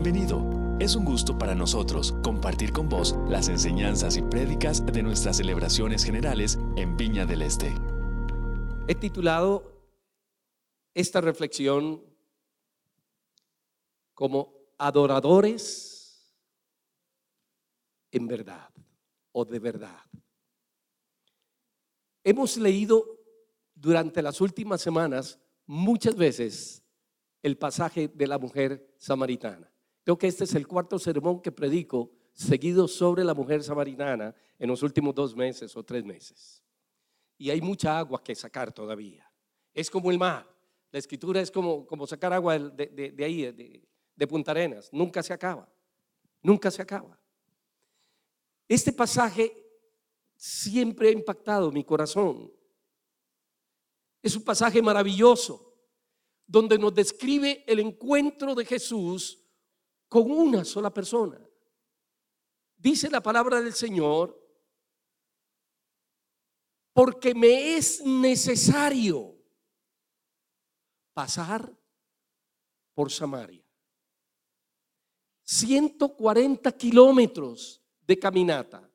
Bienvenido. Es un gusto para nosotros compartir con vos las enseñanzas y prédicas de nuestras celebraciones generales en Viña del Este. He titulado esta reflexión como adoradores en verdad o de verdad. Hemos leído durante las últimas semanas muchas veces el pasaje de la mujer samaritana. Creo que este es el cuarto sermón que predico seguido sobre la mujer samaritana en los últimos dos meses o tres meses. Y hay mucha agua que sacar todavía. Es como el mar. La escritura es como, como sacar agua de, de ahí, de, de Punta Arenas. Nunca se acaba. Nunca se acaba. Este pasaje siempre ha impactado mi corazón. Es un pasaje maravilloso donde nos describe el encuentro de Jesús con una sola persona. Dice la palabra del Señor, porque me es necesario pasar por Samaria. 140 kilómetros de caminata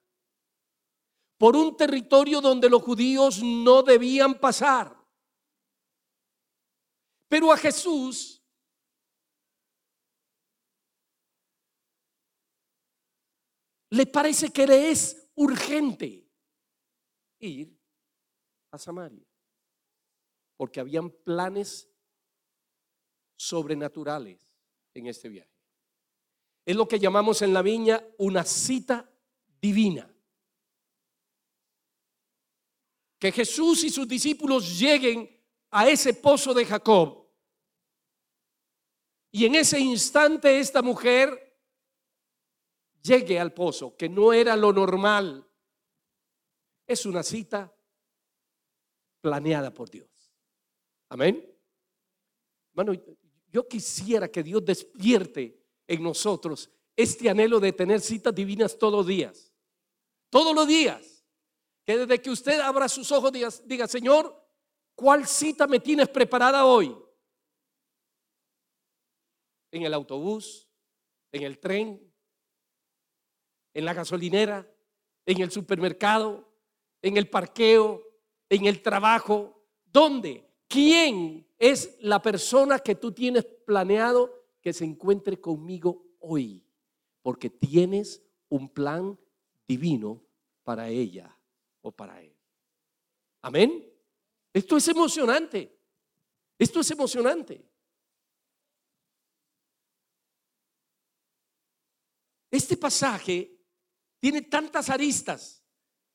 por un territorio donde los judíos no debían pasar. Pero a Jesús le parece que le es urgente ir a Samaria, porque habían planes sobrenaturales en este viaje. Es lo que llamamos en la viña una cita divina. Que Jesús y sus discípulos lleguen a ese pozo de Jacob y en ese instante esta mujer llegue al pozo, que no era lo normal. Es una cita planeada por Dios. Amén. Bueno, yo quisiera que Dios despierte en nosotros este anhelo de tener citas divinas todos los días. Todos los días. Que desde que usted abra sus ojos diga Señor, ¿cuál cita me tienes preparada hoy? en el autobús, en el tren, en la gasolinera, en el supermercado, en el parqueo, en el trabajo. ¿Dónde? ¿Quién es la persona que tú tienes planeado que se encuentre conmigo hoy? Porque tienes un plan divino para ella o para él. Amén. Esto es emocionante. Esto es emocionante. Este pasaje tiene tantas aristas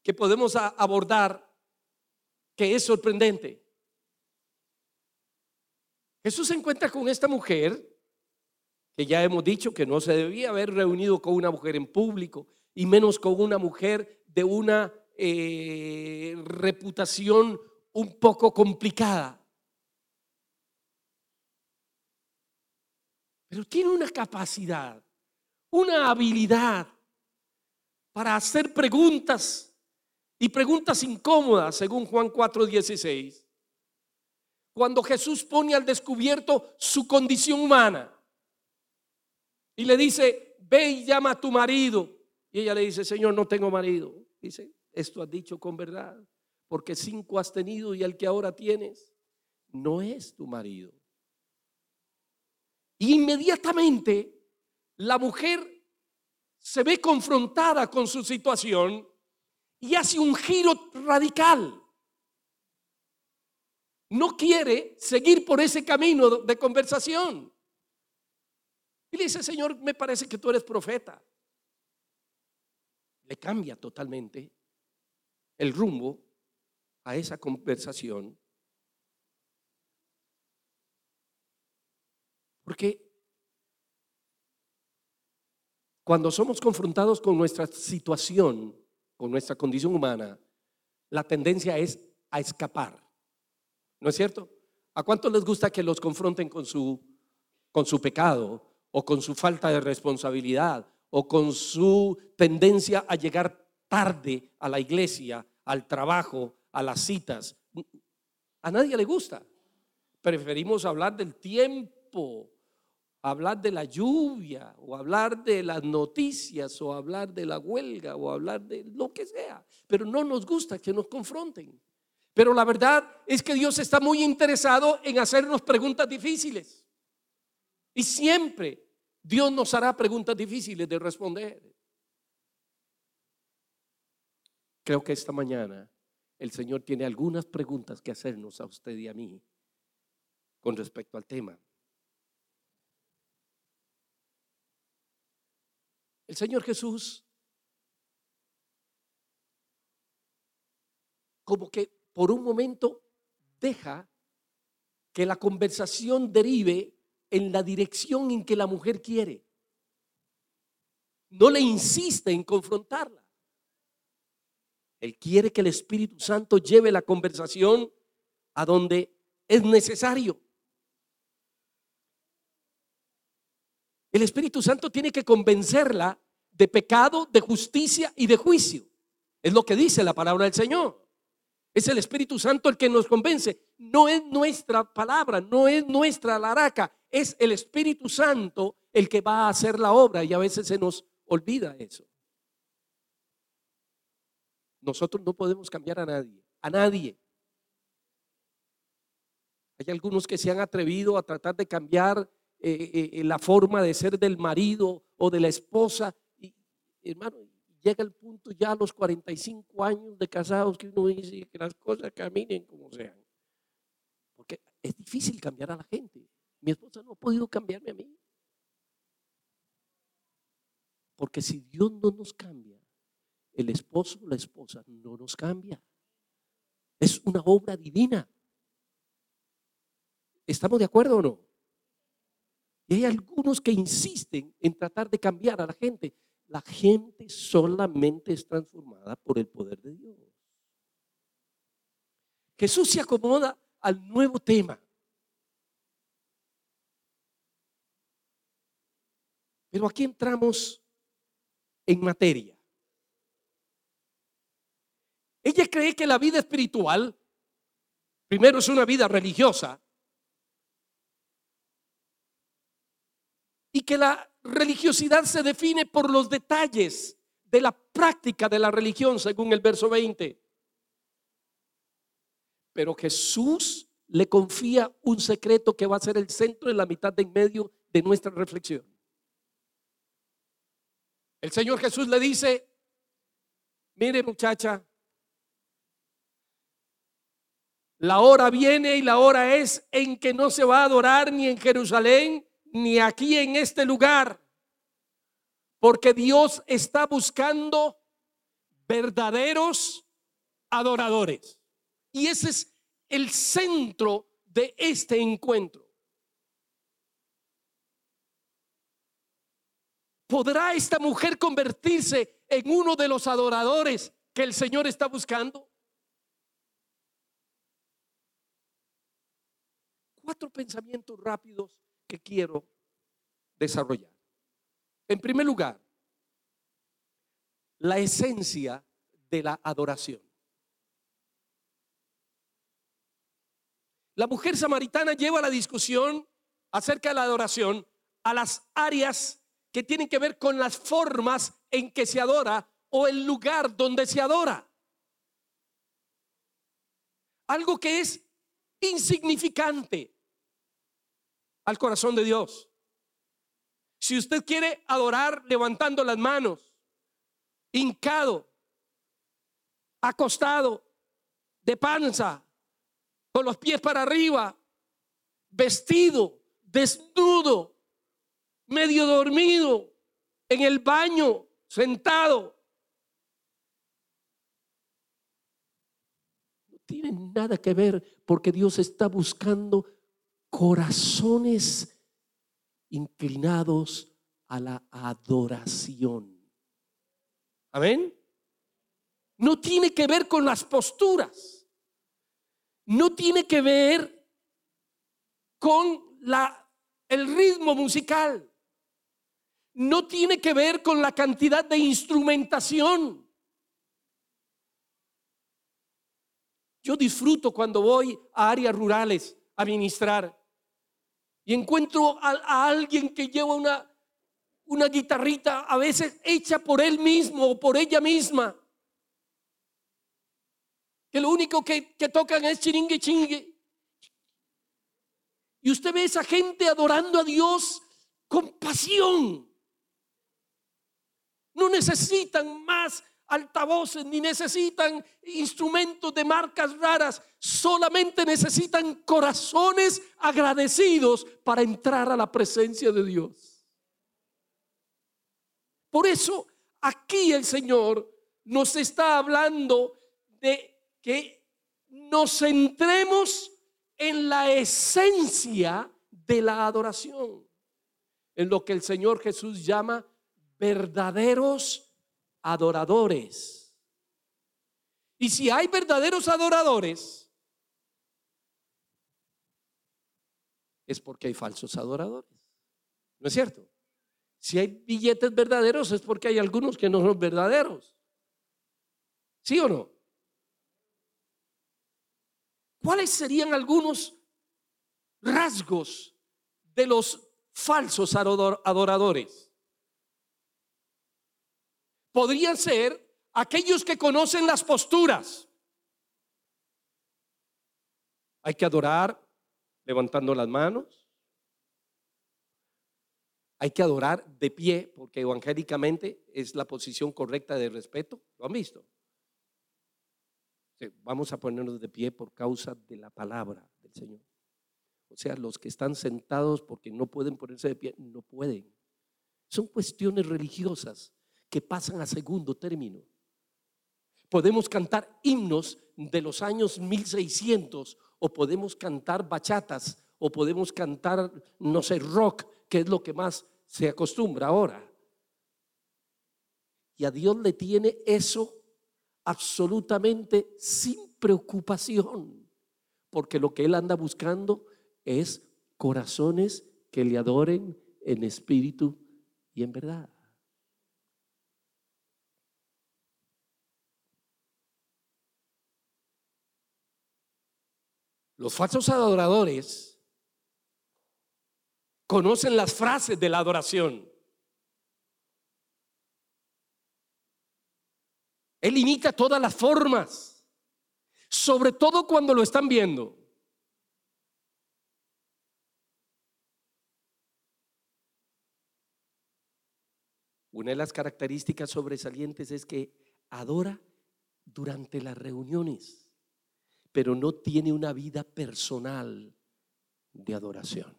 que podemos abordar que es sorprendente. Jesús se encuentra con esta mujer, que ya hemos dicho que no se debía haber reunido con una mujer en público, y menos con una mujer de una eh, reputación un poco complicada. Pero tiene una capacidad una habilidad para hacer preguntas y preguntas incómodas, según Juan 4:16. Cuando Jesús pone al descubierto su condición humana y le dice, ve y llama a tu marido. Y ella le dice, Señor, no tengo marido. Dice, esto has dicho con verdad, porque cinco has tenido y el que ahora tienes no es tu marido. inmediatamente la mujer se ve confrontada con su situación y hace un giro radical. No quiere seguir por ese camino de conversación. Y le dice, Señor, me parece que tú eres profeta. Le cambia totalmente el rumbo a esa conversación. Porque Cuando somos confrontados con nuestra situación, con nuestra condición humana, la tendencia es a escapar. ¿No es cierto? ¿A cuántos les gusta que los confronten con su, con su pecado o con su falta de responsabilidad o con su tendencia a llegar tarde a la iglesia, al trabajo, a las citas? A nadie le gusta. Preferimos hablar del tiempo hablar de la lluvia o hablar de las noticias o hablar de la huelga o hablar de lo que sea, pero no nos gusta que nos confronten. Pero la verdad es que Dios está muy interesado en hacernos preguntas difíciles. Y siempre Dios nos hará preguntas difíciles de responder. Creo que esta mañana el Señor tiene algunas preguntas que hacernos a usted y a mí con respecto al tema. El Señor Jesús como que por un momento deja que la conversación derive en la dirección en que la mujer quiere. No le insiste en confrontarla. Él quiere que el Espíritu Santo lleve la conversación a donde es necesario. El Espíritu Santo tiene que convencerla de pecado, de justicia y de juicio. Es lo que dice la palabra del Señor. Es el Espíritu Santo el que nos convence. No es nuestra palabra, no es nuestra laraca. Es el Espíritu Santo el que va a hacer la obra y a veces se nos olvida eso. Nosotros no podemos cambiar a nadie, a nadie. Hay algunos que se han atrevido a tratar de cambiar eh, eh, eh, la forma de ser del marido o de la esposa. Y, hermano, llega el punto ya a los 45 años de casados que uno dice que las cosas caminen como sean. Porque es difícil cambiar a la gente. Mi esposa no ha podido cambiarme a mí. Porque si Dios no nos cambia, el esposo o la esposa no nos cambia. Es una obra divina. ¿Estamos de acuerdo o no? Y hay algunos que insisten en tratar de cambiar a la gente. La gente solamente es transformada por el poder de Dios. Jesús se acomoda al nuevo tema. Pero aquí entramos en materia. Ella cree que la vida espiritual, primero es una vida religiosa, y que la religiosidad se define por los detalles de la práctica de la religión, según el verso 20. Pero Jesús le confía un secreto que va a ser el centro de la mitad de en medio de nuestra reflexión. El Señor Jesús le dice, mire muchacha, la hora viene y la hora es en que no se va a adorar ni en Jerusalén ni aquí en este lugar, porque Dios está buscando verdaderos adoradores. Y ese es el centro de este encuentro. ¿Podrá esta mujer convertirse en uno de los adoradores que el Señor está buscando? Cuatro pensamientos rápidos que quiero desarrollar. En primer lugar, la esencia de la adoración. La mujer samaritana lleva la discusión acerca de la adoración a las áreas que tienen que ver con las formas en que se adora o el lugar donde se adora. Algo que es insignificante al corazón de Dios. Si usted quiere adorar levantando las manos, hincado, acostado, de panza, con los pies para arriba, vestido, desnudo, medio dormido, en el baño, sentado. No tiene nada que ver porque Dios está buscando corazones inclinados a la adoración. Amén. No tiene que ver con las posturas. No tiene que ver con la, el ritmo musical. No tiene que ver con la cantidad de instrumentación. Yo disfruto cuando voy a áreas rurales a ministrar y encuentro a, alguien que lleva una, una guitarrita a veces hecha por él mismo o por ella misma, que lo único que, tocan es chiringue chingue. Y usted ve a esa gente adorando a Dios con pasión. No necesitan más altavoces ni necesitan instrumentos de marcas raras, solamente necesitan corazones agradecidos para entrar a la presencia de Dios. Por eso aquí el Señor nos está hablando de que nos centremos en la esencia de la adoración, en lo que el Señor Jesús llama verdaderos adoradores. Y si hay verdaderos adoradores, es porque hay falsos adoradores. ¿No es cierto? Si hay billetes verdaderos es porque hay algunos que no son verdaderos. ¿Sí o no? ¿Cuáles serían algunos rasgos de los falsos adoradores? Podrían ser aquellos que conocen las posturas. Hay que adorar levantando las manos. Hay que adorar de pie, porque evangélicamente es la posición correcta de respeto. ¿Lo han visto? Vamos a ponernos de pie por causa de la palabra del Señor. O sea, los que están sentados porque no pueden ponerse de pie, no pueden. Son cuestiones religiosas que pasan a segundo término. Podemos cantar himnos de los años 1600 o podemos cantar bachatas o podemos cantar, no sé, rock, que es lo que más se acostumbra ahora. Y a Dios le tiene eso absolutamente sin preocupación, porque lo que Él anda buscando es corazones que le adoren en espíritu y en verdad. Los falsos adoradores conocen las frases de la adoración. Él imita todas las formas, sobre todo cuando lo están viendo. Una de las características sobresalientes es que adora durante las reuniones pero no tiene una vida personal de adoración.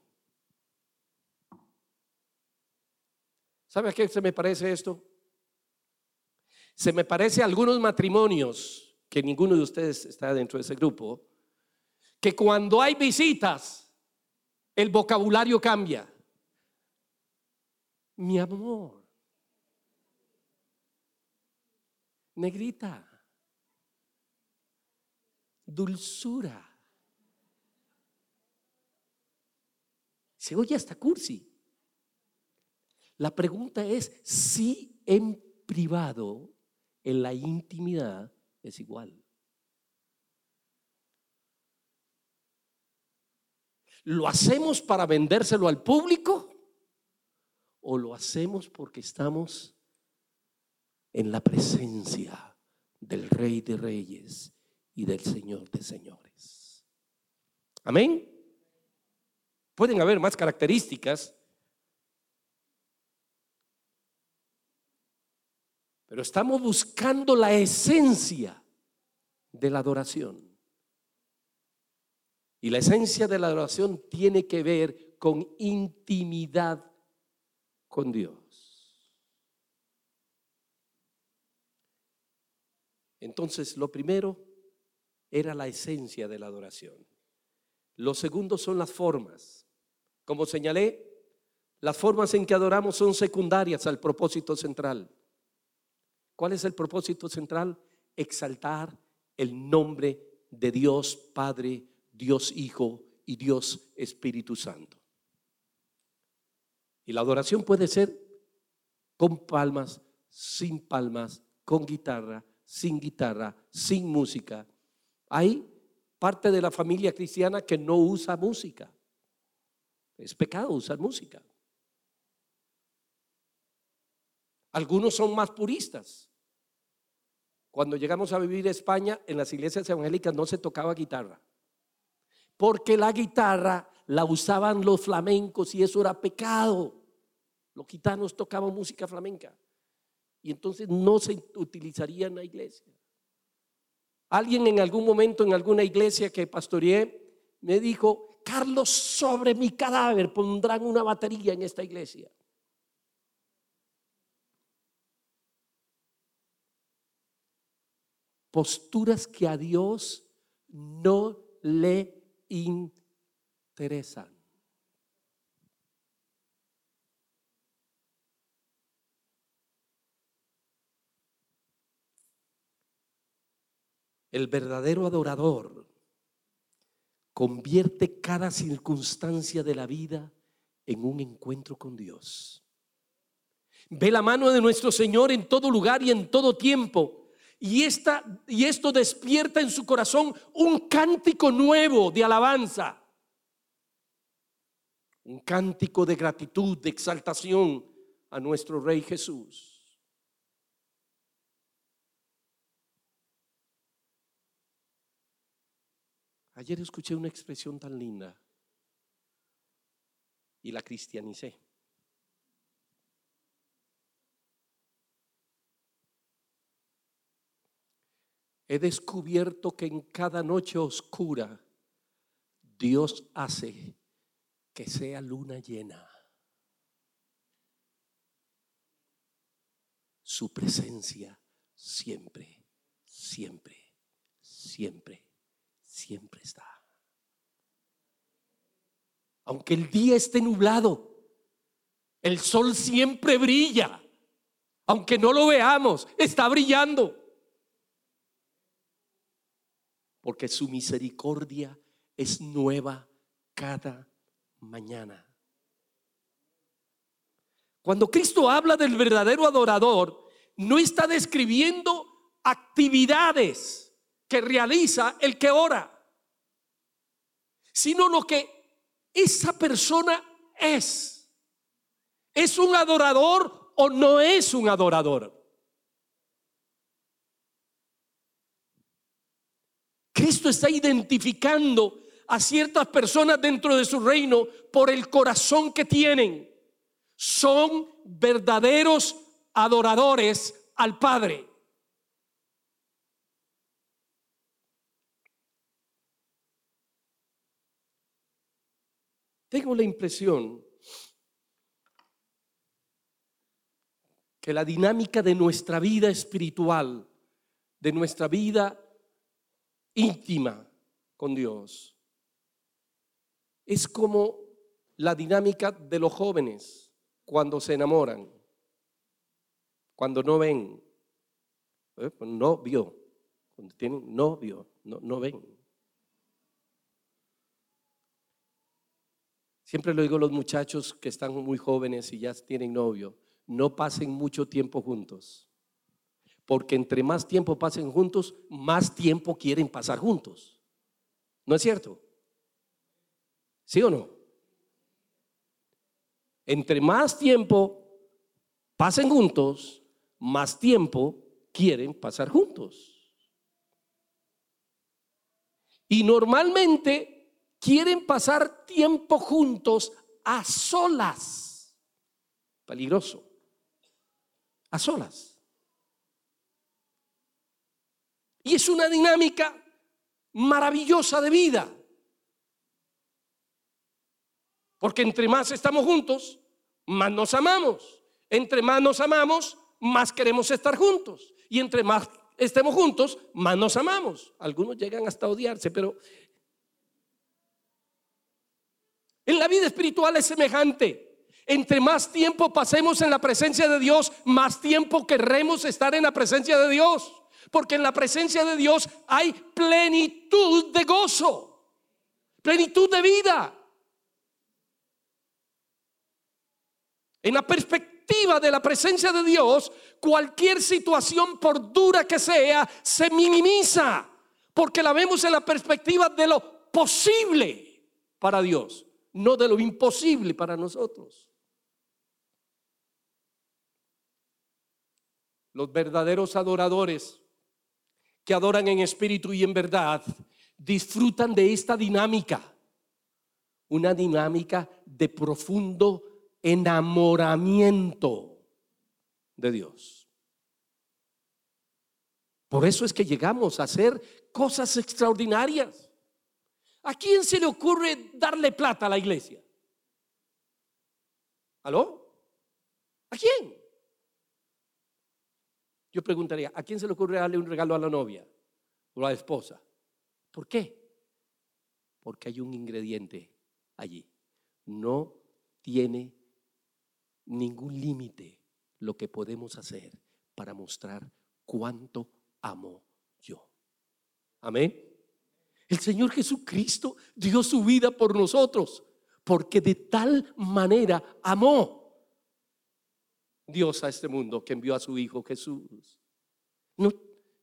¿Sabe a qué se me parece esto? Se me parece a algunos matrimonios, que ninguno de ustedes está dentro de ese grupo, que cuando hay visitas, el vocabulario cambia. Mi amor, negrita, dulzura. Se oye hasta cursi. La pregunta es si en privado, en la intimidad, es igual. ¿Lo hacemos para vendérselo al público? ¿O lo hacemos porque estamos en la presencia del Rey de Reyes y del Señor de señores. Amén. Pueden haber más características, pero estamos buscando la esencia de la adoración. Y la esencia de la adoración tiene que ver con intimidad con Dios. Entonces, lo primero era la esencia de la adoración. Lo segundo son las formas. Como señalé, las formas en que adoramos son secundarias al propósito central. ¿Cuál es el propósito central? Exaltar el nombre de Dios Padre, Dios Hijo y Dios Espíritu Santo. Y la adoración puede ser con palmas, sin palmas, con guitarra, sin guitarra, sin música, hay parte de la familia cristiana que no usa música. Es pecado usar música. Algunos son más puristas. Cuando llegamos a vivir a España, en las iglesias evangélicas no se tocaba guitarra. Porque la guitarra la usaban los flamencos y eso era pecado. Los gitanos tocaban música flamenca. Y entonces no se utilizaría en la iglesia. Alguien en algún momento en alguna iglesia que pastoreé me dijo, Carlos, sobre mi cadáver pondrán una batería en esta iglesia. Posturas que a Dios no le interesan. El verdadero adorador convierte cada circunstancia de la vida en un encuentro con Dios. Ve la mano de nuestro Señor en todo lugar y en todo tiempo. Y, esta, y esto despierta en su corazón un cántico nuevo de alabanza. Un cántico de gratitud, de exaltación a nuestro Rey Jesús. Ayer escuché una expresión tan linda y la cristianicé. He descubierto que en cada noche oscura Dios hace que sea luna llena. Su presencia siempre, siempre, siempre siempre está. Aunque el día esté nublado, el sol siempre brilla. Aunque no lo veamos, está brillando. Porque su misericordia es nueva cada mañana. Cuando Cristo habla del verdadero adorador, no está describiendo actividades que realiza el que ora, sino lo que esa persona es. ¿Es un adorador o no es un adorador? Cristo está identificando a ciertas personas dentro de su reino por el corazón que tienen. Son verdaderos adoradores al Padre. Tengo la impresión que la dinámica de nuestra vida espiritual, de nuestra vida íntima con Dios, es como la dinámica de los jóvenes cuando se enamoran, cuando no ven, ¿eh? no vio, cuando tienen novio, no, no ven. Siempre lo digo a los muchachos que están muy jóvenes y ya tienen novio, no pasen mucho tiempo juntos. Porque entre más tiempo pasen juntos, más tiempo quieren pasar juntos. ¿No es cierto? ¿Sí o no? Entre más tiempo pasen juntos, más tiempo quieren pasar juntos. Y normalmente quieren pasar tiempo juntos a solas. Peligroso. A solas. Y es una dinámica maravillosa de vida. Porque entre más estamos juntos, más nos amamos. Entre más nos amamos, más queremos estar juntos. Y entre más estemos juntos, más nos amamos. Algunos llegan hasta odiarse, pero En la vida espiritual es semejante. Entre más tiempo pasemos en la presencia de Dios, más tiempo querremos estar en la presencia de Dios. Porque en la presencia de Dios hay plenitud de gozo, plenitud de vida. En la perspectiva de la presencia de Dios, cualquier situación, por dura que sea, se minimiza. Porque la vemos en la perspectiva de lo posible para Dios no de lo imposible para nosotros. Los verdaderos adoradores que adoran en espíritu y en verdad disfrutan de esta dinámica, una dinámica de profundo enamoramiento de Dios. Por eso es que llegamos a hacer cosas extraordinarias. ¿A quién se le ocurre darle plata a la iglesia? ¿Aló? ¿A quién? Yo preguntaría, ¿a quién se le ocurre darle un regalo a la novia o a la esposa? ¿Por qué? Porque hay un ingrediente allí. No tiene ningún límite lo que podemos hacer para mostrar cuánto amo yo. Amén. El Señor Jesucristo dio su vida por nosotros, porque de tal manera amó Dios a este mundo que envió a su Hijo Jesús. No,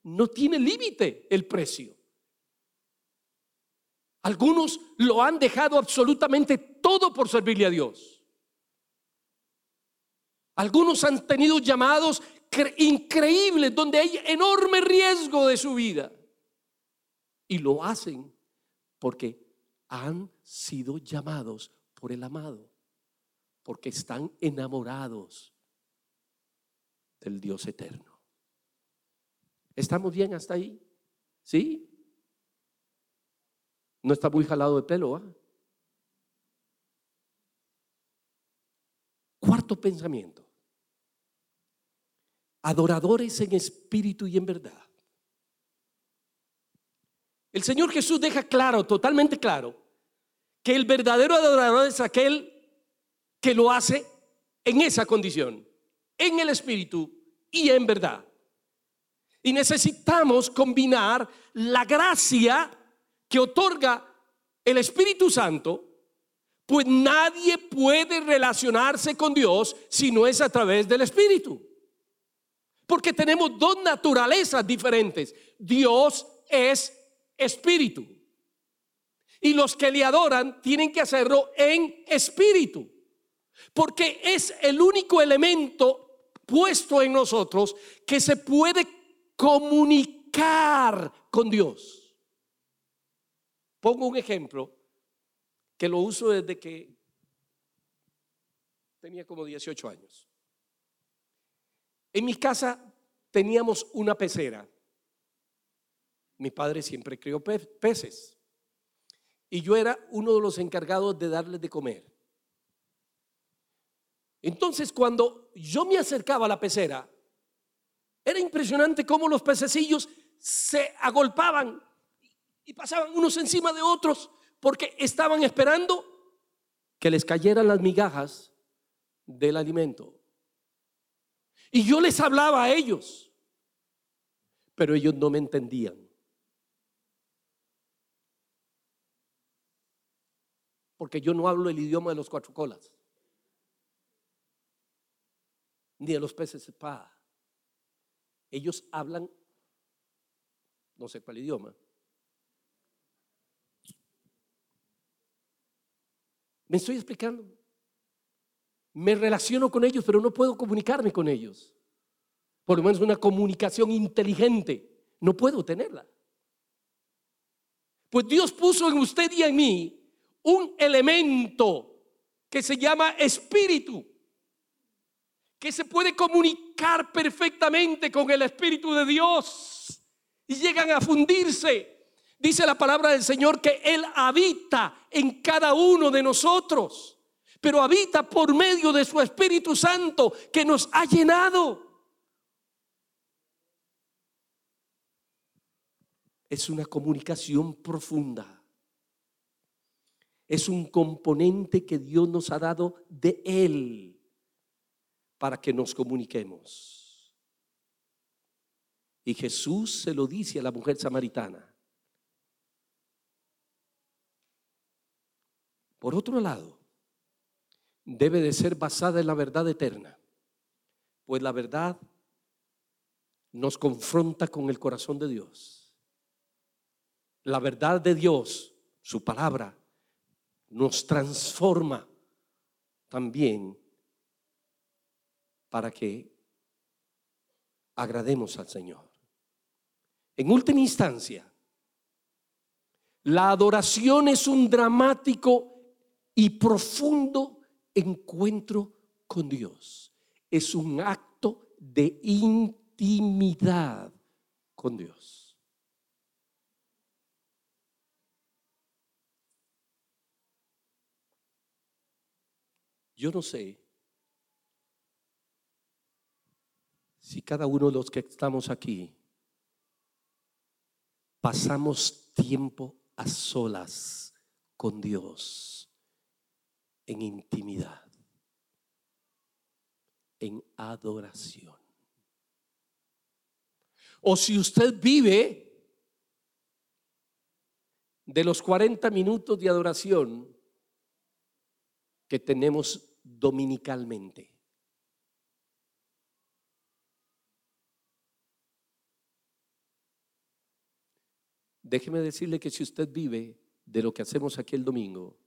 no tiene límite el precio. Algunos lo han dejado absolutamente todo por servirle a Dios. Algunos han tenido llamados increíbles donde hay enorme riesgo de su vida. Y lo hacen porque han sido llamados por el amado, porque están enamorados del Dios eterno. ¿Estamos bien hasta ahí? ¿Sí? No está muy jalado de pelo. ¿ah? Cuarto pensamiento. Adoradores en espíritu y en verdad. El Señor Jesús deja claro, totalmente claro, que el verdadero adorador es aquel que lo hace en esa condición en el Espíritu y en verdad. Y necesitamos combinar la gracia que otorga el Espíritu Santo, pues nadie puede relacionarse con Dios si no es a través del Espíritu. Porque tenemos dos naturalezas diferentes. Dios es Espíritu. Y los que le adoran tienen que hacerlo en Espíritu. Porque es el único elemento puesto en nosotros que se puede comunicar con Dios. Pongo un ejemplo que lo uso desde que tenía como 18 años. En mi casa teníamos una pecera. Mi padre siempre crió peces. Y yo era uno de los encargados de darles de comer. Entonces cuando yo me acercaba a la pecera, era impresionante cómo los pececillos se agolpaban y pasaban unos encima de otros porque estaban esperando que les cayeran las migajas del alimento. Y yo les hablaba a ellos, pero ellos no me entendían. Porque yo no hablo el idioma de los cuatro colas ni de los peces espada. Ellos hablan, no sé cuál idioma. ¿Me estoy explicando? Me relaciono con ellos, pero no puedo comunicarme con ellos. Por lo menos una comunicación inteligente. No puedo tenerla. Pues Dios puso en usted y en mí un elemento que se llama espíritu que se puede comunicar perfectamente con el Espíritu de Dios y llegan a fundirse. Dice la palabra del Señor que Él habita en cada uno de nosotros, pero habita por medio de su Espíritu Santo que nos ha llenado. Es una comunicación profunda. Es un componente que Dios nos ha dado de Él para que nos comuniquemos. Y Jesús se lo dice a la mujer samaritana. Por otro lado, debe de ser basada en la verdad eterna, pues la verdad nos confronta con el corazón de Dios. La verdad de Dios, su palabra, nos transforma también para que agrademos al Señor. En última instancia, la adoración es un dramático y profundo encuentro con Dios. Es un acto de intimidad con Dios. Yo no sé si cada uno de los que estamos aquí pasamos tiempo a solas con Dios en intimidad, en adoración. O si usted vive de los 40 minutos de adoración que tenemos dominicalmente. Déjeme decirle que si usted vive de lo que hacemos aquí el domingo,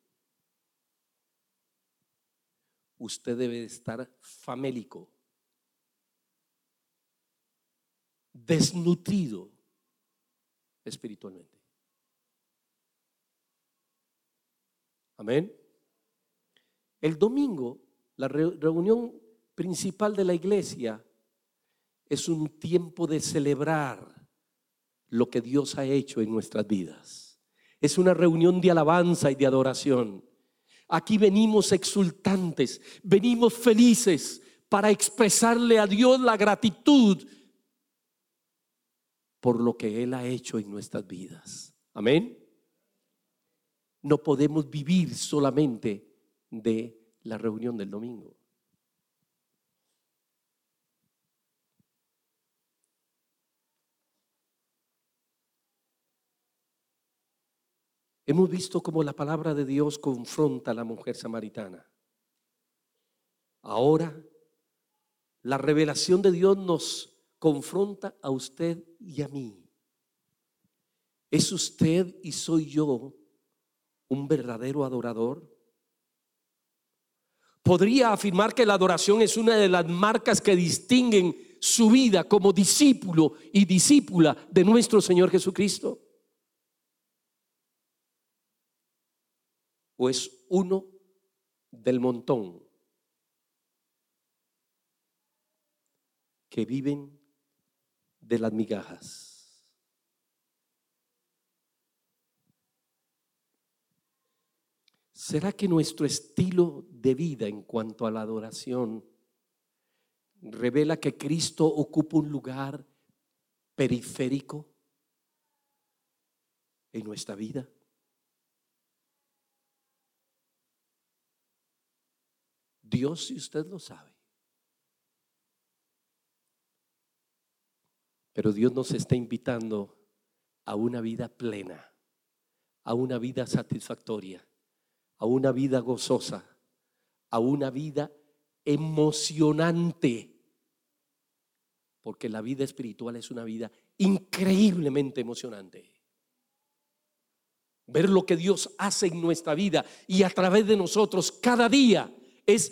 usted debe estar famélico, desnutrido espiritualmente. Amén. El domingo, la reunión principal de la iglesia es un tiempo de celebrar lo que Dios ha hecho en nuestras vidas. Es una reunión de alabanza y de adoración. Aquí venimos exultantes, venimos felices para expresarle a Dios la gratitud por lo que Él ha hecho en nuestras vidas. Amén. No podemos vivir solamente de la reunión del domingo. Hemos visto cómo la palabra de Dios confronta a la mujer samaritana. Ahora, la revelación de Dios nos confronta a usted y a mí. ¿Es usted y soy yo un verdadero adorador? Podría afirmar que la adoración es una de las marcas que distinguen su vida como discípulo y discípula de nuestro Señor Jesucristo. o es uno del montón que viven de las migajas. ¿Será que nuestro estilo de vida en cuanto a la adoración revela que Cristo ocupa un lugar periférico en nuestra vida? Dios, si usted lo sabe. Pero Dios nos está invitando a una vida plena, a una vida satisfactoria, a una vida gozosa, a una vida emocionante. Porque la vida espiritual es una vida increíblemente emocionante. Ver lo que Dios hace en nuestra vida y a través de nosotros cada día es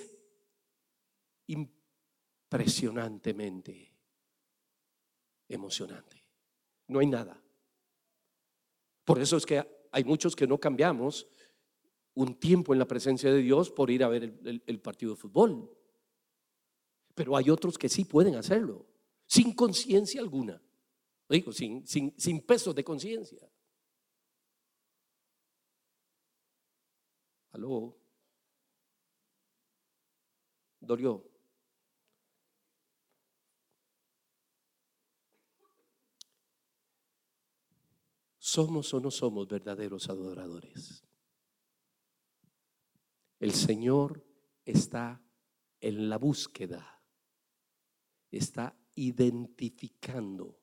impresionantemente emocionante. No hay nada. Por eso es que hay muchos que no cambiamos un tiempo en la presencia de Dios por ir a ver el, partido de fútbol. Pero hay otros que sí pueden hacerlo, sin conciencia alguna. Digo, sin, sin, sin peso de conciencia. Aló. Dolió. ¿Somos o no somos verdaderos adoradores? El Señor está en la búsqueda, está identificando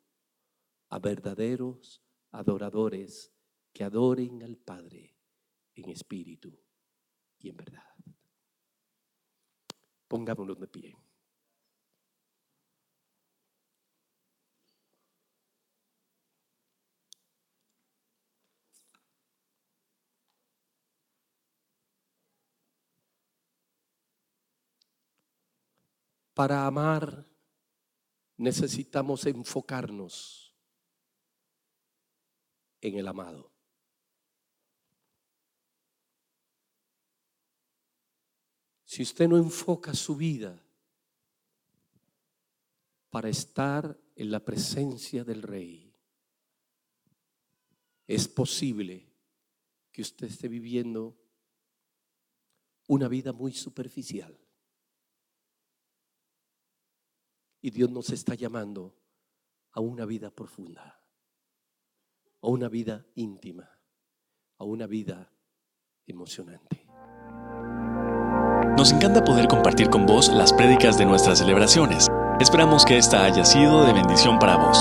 a verdaderos adoradores que adoren al Padre en espíritu y en verdad. Pongámonos de pie. Para amar necesitamos enfocarnos en el amado. Si usted no enfoca su vida para estar en la presencia del Rey, es posible que usted esté viviendo una vida muy superficial. Y Dios nos está llamando a una vida profunda, a una vida íntima, a una vida emocionante. Nos encanta poder compartir con vos las prédicas de nuestras celebraciones. Esperamos que esta haya sido de bendición para vos.